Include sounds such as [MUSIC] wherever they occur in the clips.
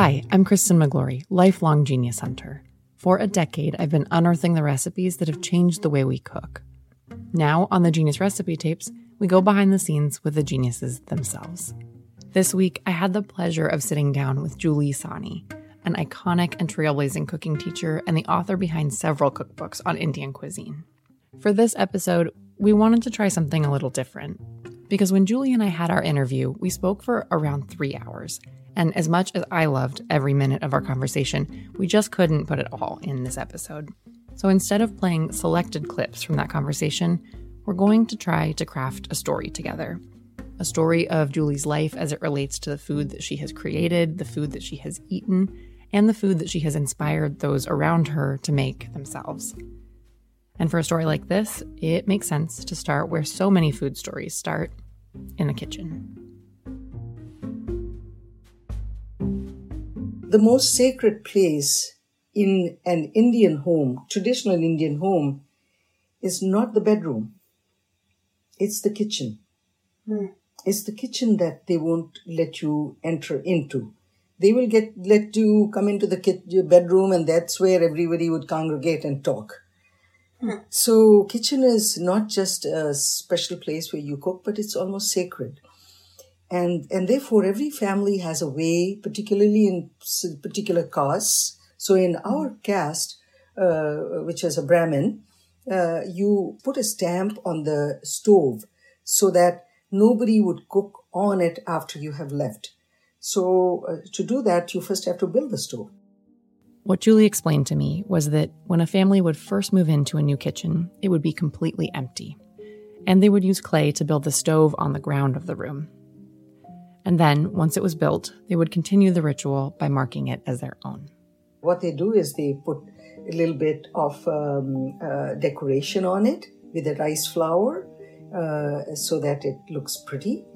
Hi, I'm Kristen Miglore, lifelong Genius Hunter. For a decade, I've been unearthing the recipes that have changed the way we cook. Now, on the Genius Recipe Tapes, we go behind the scenes with the geniuses themselves. This week, I had the pleasure of sitting down with Julie Sahni, an iconic and trailblazing cooking teacher and the author behind several cookbooks on Indian cuisine. For this episode, we wanted to try something a little different. Because when Julie and I had our interview, we spoke for around three hours, and as much as I loved every minute of our conversation, we just couldn't put it all in this episode. So instead of playing selected clips from that conversation, we're going to try to craft a story together. A story of Julie's life as it relates to the food that she has created, the food that she has eaten, and the food that she has inspired those around her to make themselves. And for a story like this, it makes sense to start where so many food stories start in the kitchen. the most sacred place in an Indian home, traditional Indian home, is not the bedroom. It's the kitchen. Mm. It's the kitchen that they won't let you enter into. They will get let you come into the kitchen, bedroom, and that's where everybody would congregate and talk. Mm. So, kitchen is not just a special place where you cook, but it's almost sacred. And and therefore every family has a way particularly in particular castes. So in our caste uh, which is a brahmin uh, you put a stamp on the stove so that nobody would cook on it after you have left. So uh, to do that you first have to build the stove what Julie explained to me was that when a family would first move into a new kitchen, it would be completely empty. And they would use clay to build the stove on the ground of the room. And then, once it was built, they would continue the ritual by marking it as their own. What they do is they put a little bit of um, uh, decoration on it with a rice flour uh, so that it looks pretty.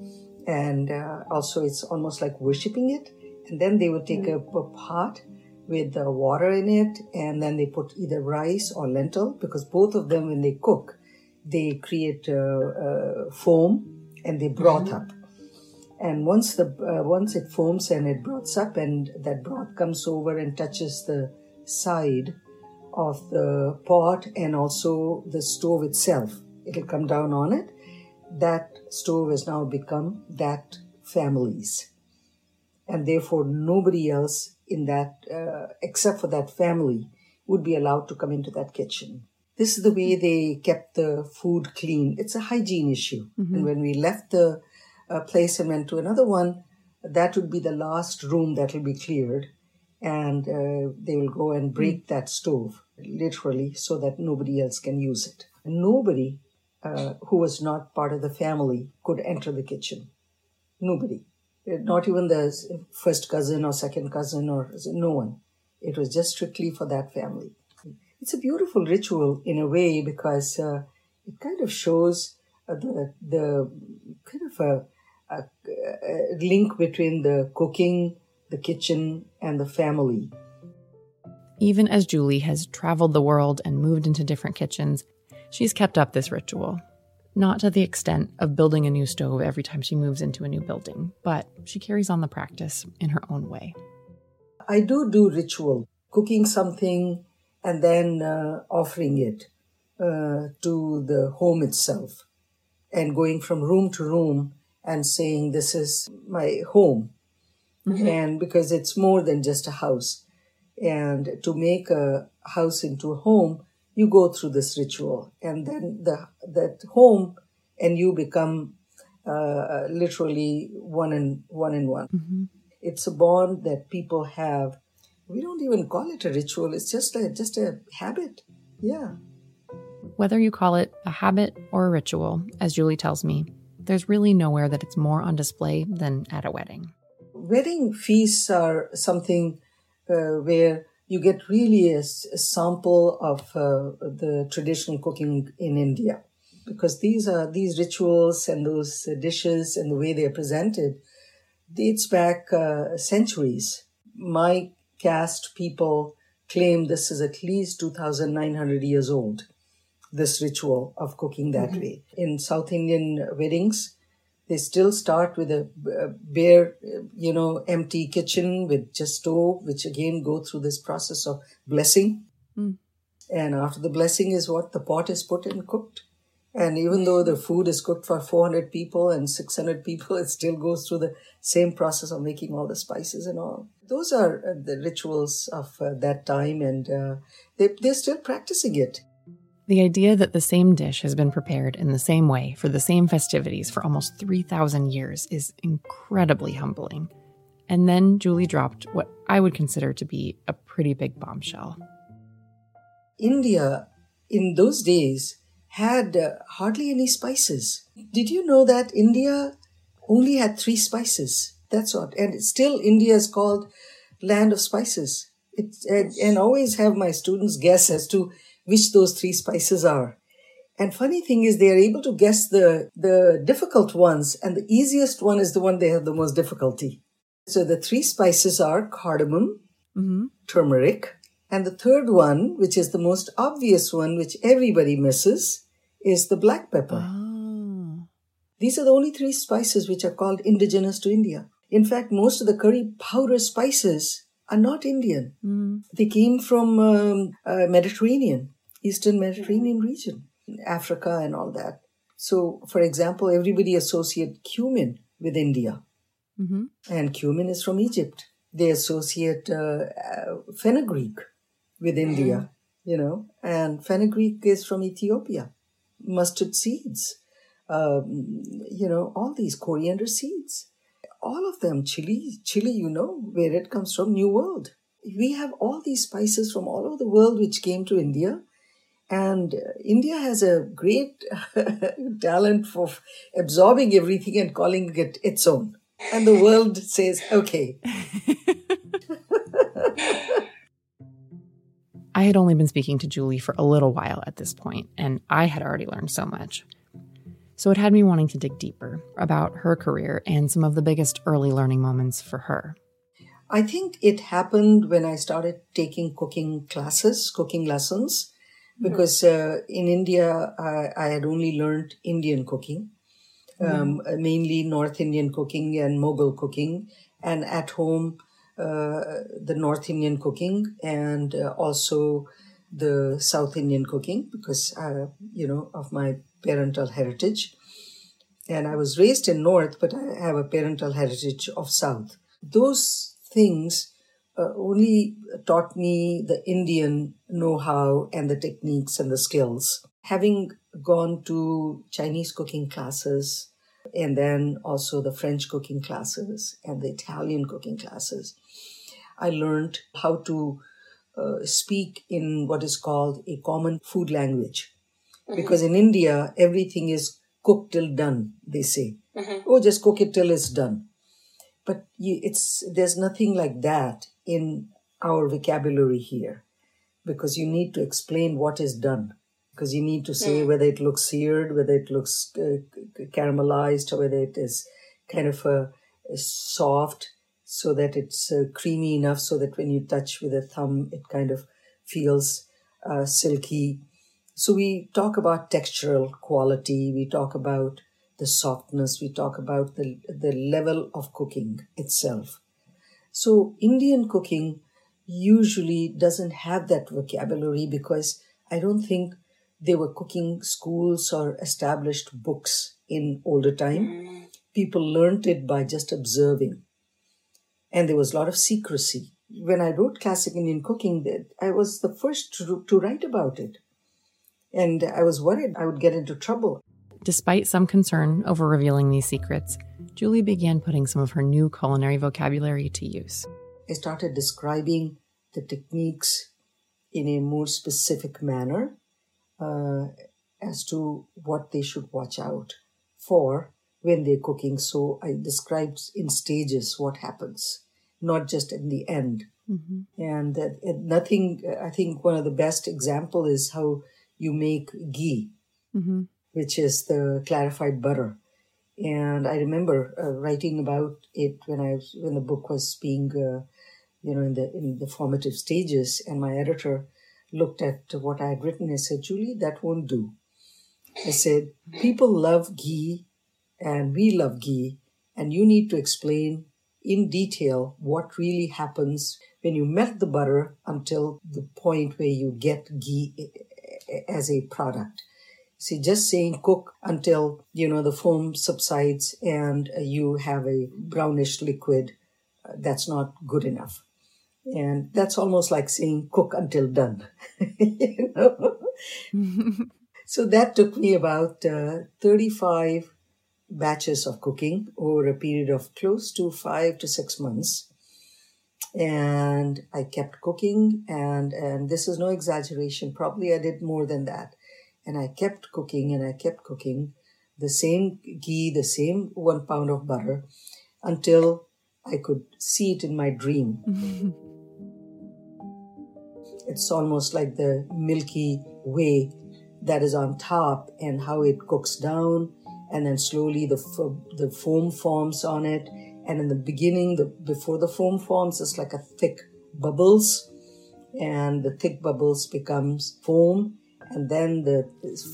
And uh, also, it's almost like worshipping it. And then they would take mm-hmm. a, a, pot with the water in it, and then they put either rice or lentil because both of them, when they cook, they create uh, uh, foam and they broth mm-hmm. up. And once the uh, once it foams and it broths up and that broth comes over and touches the side of the pot and also the stove itself it'll come down on it. That stove has now become that family's. And therefore nobody else in that uh, except for that family would be allowed to come into that kitchen this is the way they kept the food clean it's a hygiene issue mm-hmm. and when we left the uh, place and went to another one, that would be the last room that will be cleared. And uh, they will go and break mm. that stove, literally, so that nobody else can use it. Nobody uh, who was not part of the family could enter the kitchen. Nobody. Uh, not even the first cousin or second cousin or no one. It was just strictly for that family. It's a beautiful ritual in a way because uh, it kind of shows uh, the the kind of a a, a link between the cooking, the kitchen, and the family. Even as Julie has traveled the world and moved into different kitchens, she's kept up this ritual. Not to the extent of building a new stove every time she moves into a new building, but she carries on the practice in her own way. I do do ritual, cooking something and then uh, offering it uh, to the home itself and going from room to room and saying this is my home mm-hmm. and because it's more than just a house And to make a house into a home, you go through this ritual, and then the that home and you become uh, literally one in one in one. Mm-hmm. It's a bond that people have. We don't even call it a ritual. It's just a just a habit. Yeah. Whether you call it a habit or a ritual, as Julie tells me, there's really nowhere that it's more on display than at a wedding. Wedding feasts are something uh, where you get really a, a sample of uh, the traditional cooking in India because these are these rituals and those dishes and the way they are presented dates back uh, centuries. My caste people claim this is at least 2,900 years old. This ritual of cooking that mm-hmm. way in South Indian weddings, they still start with a, bare, you know, empty kitchen with just stove, which again go through this process of blessing. Mm. And after the blessing is what the pot is put and cooked. And even though the food is cooked for 400 people and 600 people, [LAUGHS] it still goes through the same process of making all the spices and all. Those are uh, the rituals of uh, that time, and uh, they, they're still practicing it. The idea that the same dish has been prepared in the same way for the same festivities for almost 3,000 years is incredibly humbling. And then Julie dropped what I would consider to be a pretty big bombshell. India, in those days, had uh, hardly any spices. Did you know that India only had three spices? That's what. And still, India is called land of spices. It, and, and always have my students guess as to which those three spices are. And funny thing is, they are able to guess the, the difficult ones, and the easiest one is the one they have the most difficulty. So the three spices are cardamom, mm-hmm. turmeric, and the third one, which is the most obvious one, which everybody misses, is the black pepper. Oh. These are the only three spices which are called indigenous to India. In fact, most of the curry powder spices are not Indian. Mm. They came from um, uh, Mediterranean, Eastern Mediterranean region, Africa and all that. So, for example, everybody associate cumin with India, mm-hmm. and cumin is from Egypt. They associate uh, uh, fenugreek with India, mm-hmm. you know, and fenugreek is from Ethiopia mustard seeds, um, you know, all these coriander seeds, all of them, chili, chili, you know, where it comes from, New World. We have all these spices from all over the world which came to India. And uh, India has a great [LAUGHS] talent for absorbing everything and calling it its own. And the world [LAUGHS] says, okay. [LAUGHS] I had only been speaking to Julie for a little while at this point, and I had already learned so much. So it had me wanting to dig deeper about her career and some of the biggest early learning moments for her. I think it happened when I started taking cooking classes, cooking lessons. Because uh, in India I, I, had only learned Indian cooking, mm-hmm. um, mainly North Indian cooking and Mughal cooking, and at home uh, the North Indian cooking and uh, also the South Indian cooking because, uh, you know, of my parental heritage. And I was raised in North, but I have a parental heritage of South. Those things uh, only taught me the Indian know how and the techniques and the skills. Having gone to Chinese cooking classes and then also the French cooking classes and the Italian cooking classes, I learned how to uh, speak in what is called a common food language. Mm-hmm. Because in India, everything is cooked till done, they say. Mm-hmm. Oh, just cook it till it's done. But you, it's there's nothing like that in our vocabulary here because you need to explain what is done because you need to say mm. whether it looks seared, whether it looks uh, caramelized, or whether it is kind of a, a soft so that it's uh, creamy enough so that when you touch with a thumb, it kind of feels uh, silky. So we talk about textural quality, we talk about the softness, we talk about the, the level of cooking itself. So Indian cooking usually doesn't have that vocabulary because I don't think there were cooking schools or established books in older time. People learned it by just observing and there was a lot of secrecy when I wrote Classic Indian Cooking, I was the first to, to write about it. And I was worried I would get into trouble. Despite some concern over revealing these secrets, Julie began putting some of her new culinary vocabulary to use. I started describing the techniques in a more specific manner uh, as to what they should watch out for when they're cooking. So I described in stages what happens, not just in the end. Mm-hmm. And, uh, nothing, I think one of the best example is how you make ghee, mm-hmm. Which is the clarified butter. And I remember uh, writing about it when I was, when the book was being, uh, you know, in the in the formative stages. And my editor looked at what I had written and said, "Julie, that won't do." I said, "People love ghee and we love ghee, and you need to explain in detail what really happens when you melt the butter until the point where you get ghee as a product. See, just saying cook until, you know, the foam subsides and you have a brownish liquid, uh, that's not good enough. And that's almost like saying cook until done. [LAUGHS] you know? [LAUGHS] so that took me about uh, 35 batches of cooking over a period of close to five to six months. And I kept cooking, and, and this is no exaggeration. Probably I did more than that. And I kept cooking and I kept cooking the same ghee, the same one pound of butter until I could see it in my dream. [LAUGHS] it's almost like the Milky Way that is on top and how it cooks down and then slowly the the foam forms on it and in the beginning the before the foam forms it's like a thick bubbles and the thick bubbles becomes foam and then the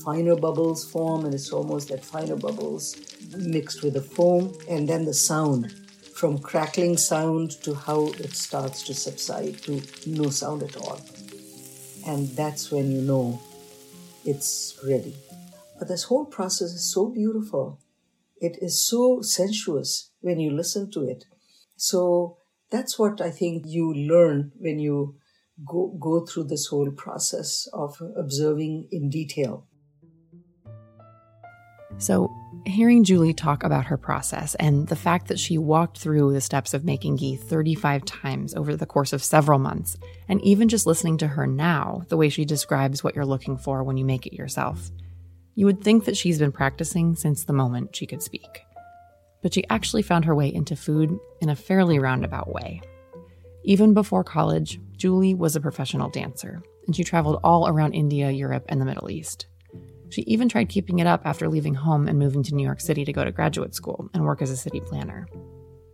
finer bubbles form and it's almost that finer bubbles mixed with the foam and then the sound from crackling sound to how it starts to subside to no sound at all and that's when you know it's ready but this whole process is so beautiful. It is so sensuous when you listen to it. So that's what I think you learn when you go, go through this whole process of observing in detail. So, hearing Julie talk about her process and the fact that she walked through the steps of making ghee 35 times over the course of several months, and even just listening to her now, the way she describes what you're looking for when you make it yourself, you would think that she's been practicing since the moment she could speak. But she actually found her way into food in a fairly roundabout way. Even before college, Julie was a professional dancer, and she traveled all around India, Europe, and the Middle East. She even tried keeping it up after leaving home and moving to New York City to go to graduate school and work as a city planner.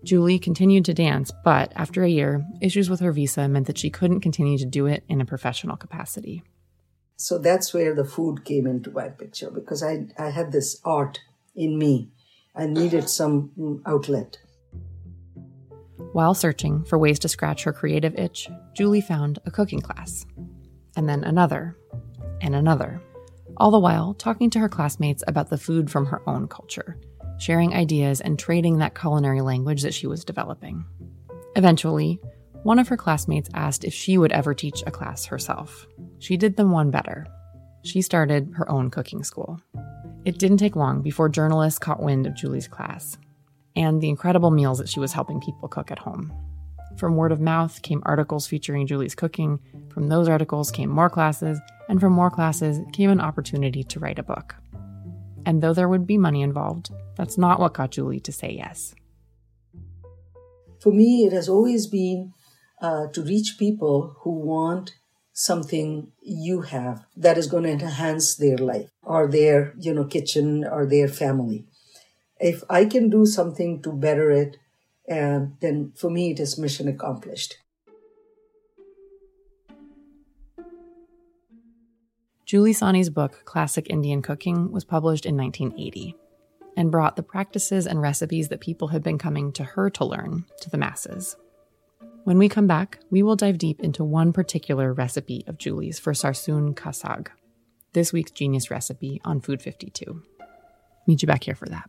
Julie continued to dance, but after a year, issues with her visa meant that she couldn't continue to do it in a professional capacity. So that's where the food came into my picture because I, I had this art in me. I needed some outlet. While searching for ways to scratch her creative itch, Julie found a cooking class, and then another, and another, all the while talking to her classmates about the food from her own culture, sharing ideas and trading that culinary language that she was developing. Eventually, one of her classmates asked if she would ever teach a class herself. She did them one better. She started her own cooking school. It didn't take long before journalists caught wind of Julie's class and the incredible meals that she was helping people cook at home. From word of mouth came articles featuring Julie's cooking. From those articles came more classes, and from more classes came an opportunity to write a book. And though there would be money involved, that's not what got Julie to say yes. For me, it has always been uh, to reach people who want something you have that is going to enhance their life or their you know kitchen or their family if i can do something to better it and then for me it is mission accomplished julie sahni's book classic indian cooking was published in 1980 and brought the practices and recipes that people had been coming to her to learn to the masses when we come back, we will dive deep into one particular recipe of Julie's for Sarsoon ka Saag, this week's genius recipe on Food 52. Meet you back here for that.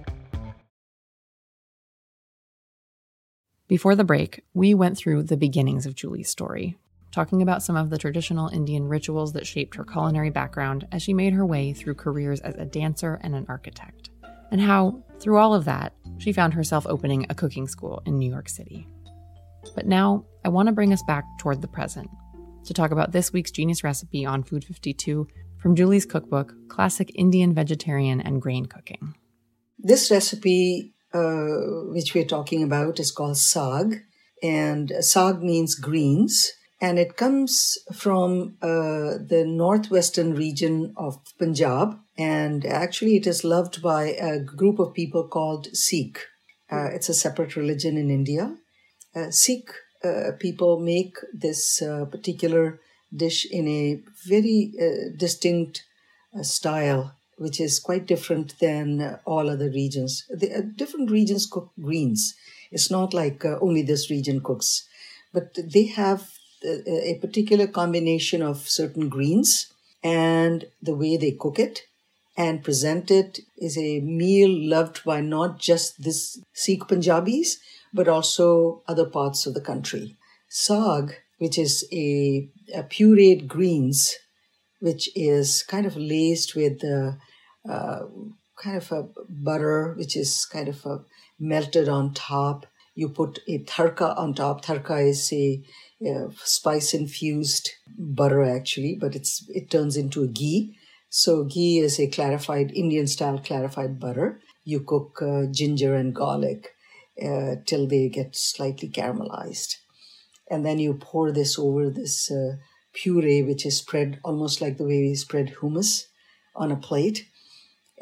Before the break, we went through the beginnings of Julie's story, talking about some of the traditional Indian rituals that shaped her culinary background as she made her way through careers as a dancer and an architect, and how, through all of that, she found herself opening a cooking school in New York City. But now, I want to bring us back toward the present to talk about this week's genius recipe on Food 52 from Julie's cookbook, Classic Indian Vegetarian and Grain Cooking. This recipe uh, which we're talking about is called saag. And saag means greens. And it comes from uh, the northwestern region of Punjab. And actually, it is loved by a group of people called Sikh. Uh, it's a separate religion in India. Uh, Sikh uh, people make this particular dish in a very distinct style which is quite different than uh, all other regions. The, uh, different regions cook greens. It's not like uh, only this region cooks, but they have a, particular combination of certain greens and the way they cook it and present it is a meal loved by not just this Sikh Punjabis, but also other parts of the country. Saag, which is a, a pureed greens, which is kind of laced with uh, kind of a butter, which is kind of a melted on top. You put a tadka on top. Tadka is a, a spice infused butter actually, but it's it turns into a ghee. So ghee is a clarified Indian style clarified butter. You cook uh, ginger and garlic uh, till they get slightly caramelized, and then you pour this over this uh, puree, which is spread almost like the way we spread hummus on a plate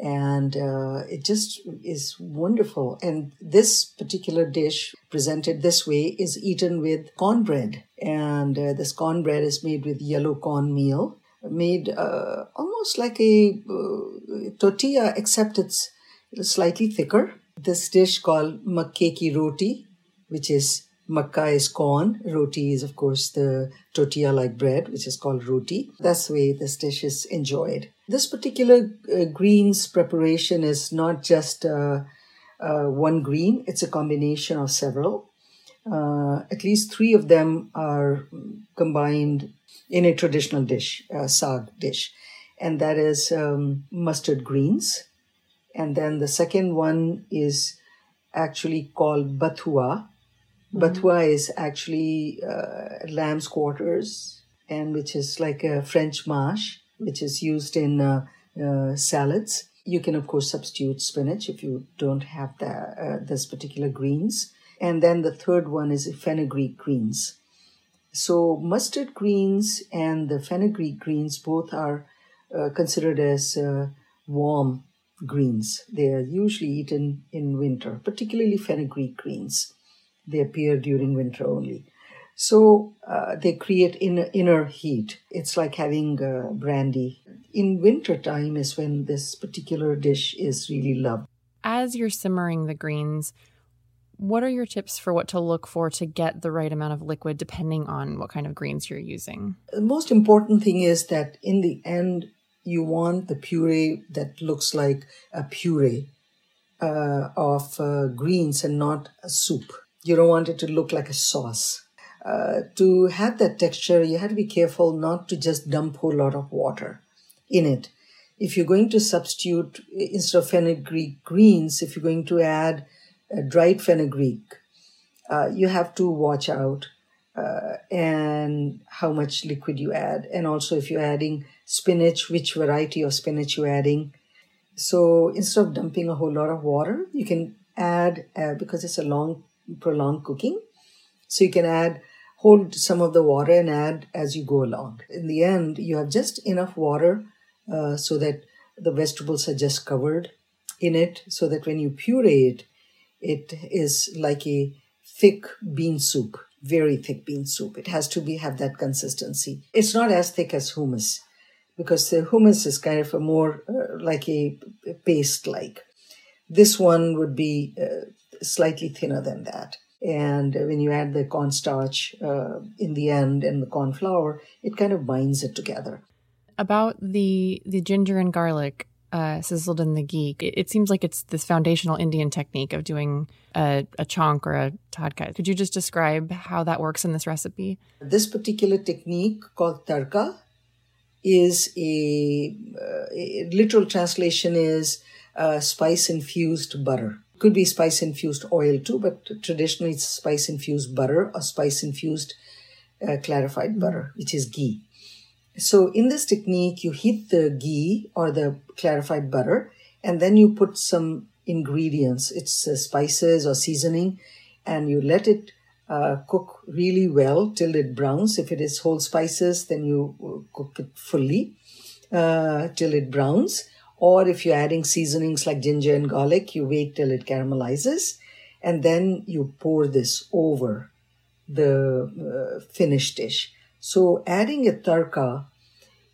and uh, it just is wonderful. And this particular dish, presented this way, is eaten with cornbread, and uh, this cornbread is made with yellow corn meal, made uh, almost like a uh, tortilla, except it's slightly thicker. This dish called makke ki roti, which is Makka is corn. Roti is, of course, the tortilla like bread, which is called roti. That's the way this dish is enjoyed. This particular uh, greens preparation is not just uh, uh, one green, it's a combination of several. Uh, at least three of them are combined in a traditional dish, a saag dish, and that is um, mustard greens. And then the second one is actually called bathua. Mm-hmm. Bathua is actually uh, lamb's quarters, and which is like a French mâche which is used in uh, uh, salads. You can, of course, substitute spinach if you don't have the, uh, this particular greens. And then the third one is fenugreek greens. So mustard greens and the fenugreek greens both are uh, considered as uh, warm greens. They are usually eaten in winter, particularly fenugreek greens. They appear during winter only. So uh, they create inner, inner heat. It's like having uh, brandy. In winter time is when this particular dish is really loved. As you're simmering the greens, what are your tips for what to look for to get the right amount of liquid depending on what kind of greens you're using? The most important thing is that in the end, you want the puree that looks like a puree uh, of uh, greens and not a soup. You don't want it to look like a sauce. Uh, to have that texture, you have to be careful not to just dump a whole lot of water in it. If you're going to substitute, instead of fenugreek greens, if you're going to add dried fenugreek, uh, you have to watch out uh, and how much liquid you add, and also if you're adding spinach, which variety of spinach you're adding. So instead of dumping a whole lot of water, you can add uh, because it's a long, prolonged cooking. So you can add hold some of the water and add as you go along. In the end, you have just enough water uh, so that the vegetables are just covered in it, so that when you puree it, it is like a thick bean soup, very thick bean soup. It has to be have that consistency. It's not as thick as hummus because the hummus is kind of a more uh, like a, paste like. This one would be uh, slightly thinner than that. And when you add the cornstarch uh, in the end and the corn flour, it kind of binds it together. About the the ginger and garlic uh, sizzled in the ghee, it, it, seems like it's this foundational Indian technique of doing a, a chaunk or a tadka. Could you just describe how that works in this recipe? This particular technique called tarka is a, uh, a literal translation is uh, spice infused butter could be spice infused oil too, but traditionally it's spice infused butter or spice infused uh, clarified mm-hmm. butter, which is ghee. So in this technique, you heat the ghee or the clarified butter, and then you put some ingredients, it's uh, spices or seasoning, and you let it uh, cook really well till it browns. If it is whole spices, then you uh, cook it fully uh, till it browns. Or if you're adding seasonings like ginger and garlic, you wait till it caramelizes and then you pour this over the uh, finished dish. So adding a tarka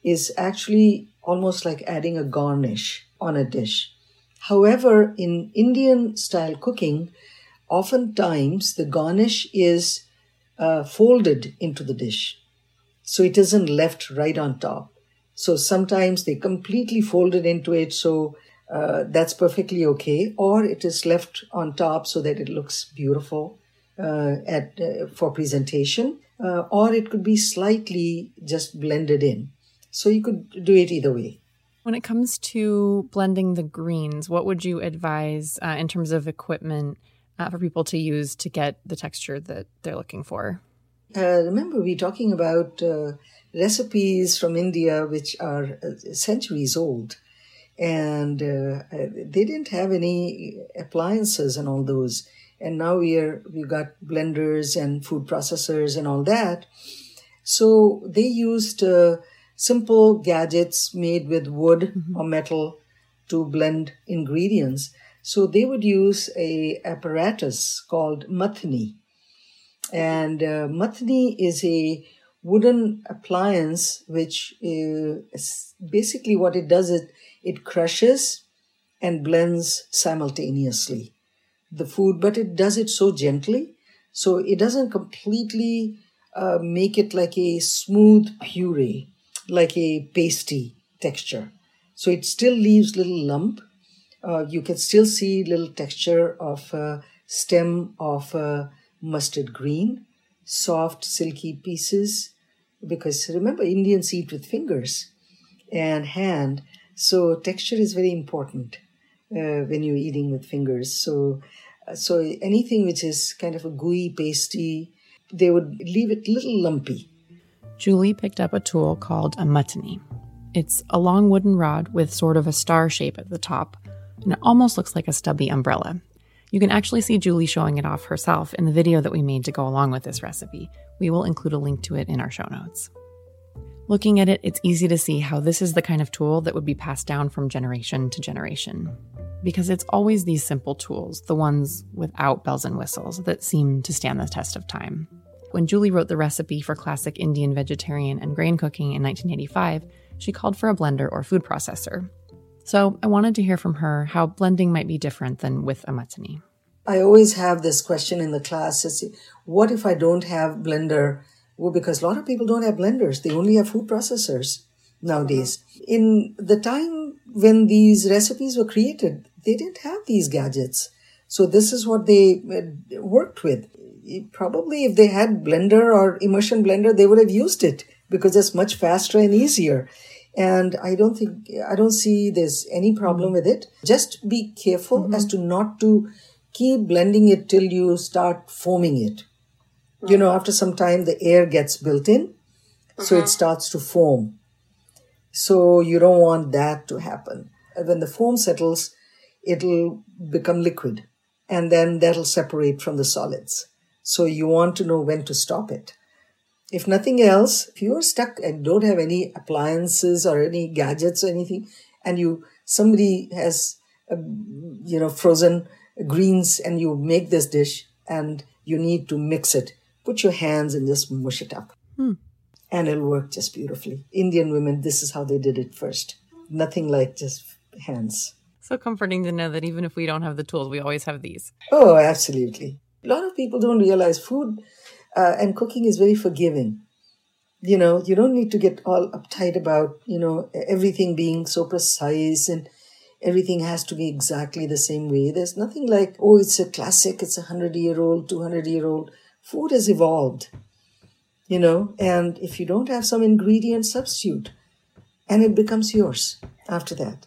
is actually almost like adding a garnish on a dish. However, in Indian style cooking, oftentimes the garnish is uh, folded into the dish. So it isn't left right on top. So sometimes they completely folded into it. So uh, that's perfectly okay. Or it is left on top so that it looks beautiful uh, at uh, for presentation. Uh, or it could be slightly just blended in. So you could do it either way. When it comes to blending the greens, what would you advise uh, in terms of equipment uh, for people to use to get the texture that they're looking for? Remember, we're talking about recipes from India which are uh, centuries old. And uh, they didn't have any appliances and all those. And now we are, we've got blenders and food processors and all that. So they used uh, simple gadgets made with wood mm-hmm. or metal to blend ingredients. So they would use a apparatus called mathni. And uh, mathni is a wooden appliance, which is basically what it does is it crushes and blends simultaneously the food, but it does it so gently. So it doesn't completely uh, make it like a smooth puree, like a pasty texture. So it still leaves little lump. Uh, you can still see little texture of uh, stem of uh, mustard green, soft silky pieces because remember Indians eat with fingers and hand, so texture is very important uh, when you're eating with fingers. So, uh, so anything which is kind of a gooey, pasty, they would leave it little lumpy. Julie picked up a tool called a mathni. It's a long wooden rod with sort of a star shape at the top, and it almost looks like a stubby umbrella. You can actually see Julie showing it off herself in the video that we made to go along with this recipe. We will include a link to it in our show notes. Looking at it, it's easy to see how this is the kind of tool that would be passed down from generation to generation. Because it's always these simple tools, the ones without bells and whistles, that seem to stand the test of time. When Julie wrote the recipe for classic Indian vegetarian and grain cooking in 1985, she called for a blender or food processor. So I wanted to hear from her how blending might be different than with a mathni. I always have this question in the class is what if I don't have blender? Well, because a lot of people don't have blenders. They only have food processors nowadays. In the time when these recipes were created, they didn't have these gadgets. So this is what they uh, worked with. Probably if they had blender or immersion blender, they would have used it because it's much faster and easier. And I don't think, I don't see there's any problem with it. Just be careful mm-hmm. as to not to keep blending it till you start foaming it. You know, after some time, the air gets built in, so it starts to foam. So you don't want that to happen. When the foam settles, it'll become liquid and then that'll separate from the solids. So you want to know when to stop it. If nothing else, if you're stuck and don't have any appliances or any gadgets or anything, and you somebody has uh, you know frozen greens and you make this dish and you need to mix it, put your hands and just mush it up. Hmm. And it'll work just beautifully. Indian women, this is how they did it first. Nothing like just hands. So comforting to know that even if we don't have the tools, we always have these. Oh, absolutely. A lot of people don't realize food uh, and cooking is very forgiving. You know, you don't need to get all uptight about, you know, everything being so precise and everything has to be exactly the same way. There's nothing like, oh, it's a classic, it's a 100 year old, 200 year old. Food has evolved, you know, and if you don't have some ingredient, substitute and it becomes yours after that.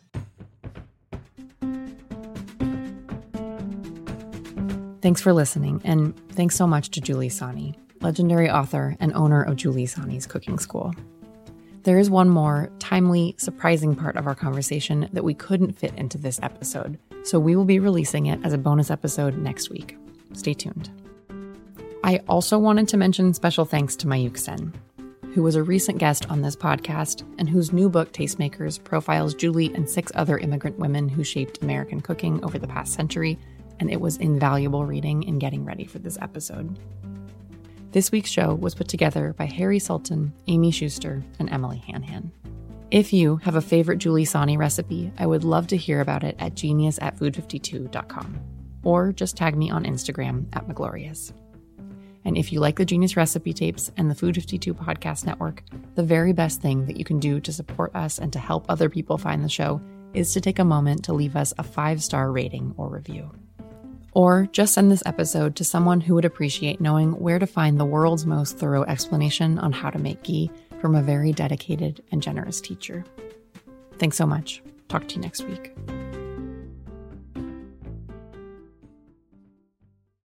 Thanks for listening, and thanks so much to Julie Sahni, legendary author and owner of Julie Sahni's Cooking School. There is one more timely, surprising part of our conversation that we couldn't fit into this episode, so we will be releasing it as a bonus episode next week. Stay tuned. I also wanted to mention special thanks to Mayukh Sen, who was a recent guest on this podcast and whose new book, Tastemakers, profiles Julie and six other immigrant women who shaped American cooking over the past century and it was invaluable reading in getting ready for this episode. This week's show was put together by Harry Sultan, Amy Schuster, and Emily Hanhan. If you have a favorite Julie Sahni recipe, I would love to hear about it at genius at food52.com or just tag me on Instagram at Miglorious. And if you like the Genius Recipe Tapes and the Food 52 Podcast Network, the very best thing that you can do to support us and to help other people find the show is to take a moment to leave us a five star rating or review. Or just send this episode to someone who would appreciate knowing where to find the world's most thorough explanation on how to make ghee from a very dedicated and generous teacher. Thanks so much. Talk to you next week.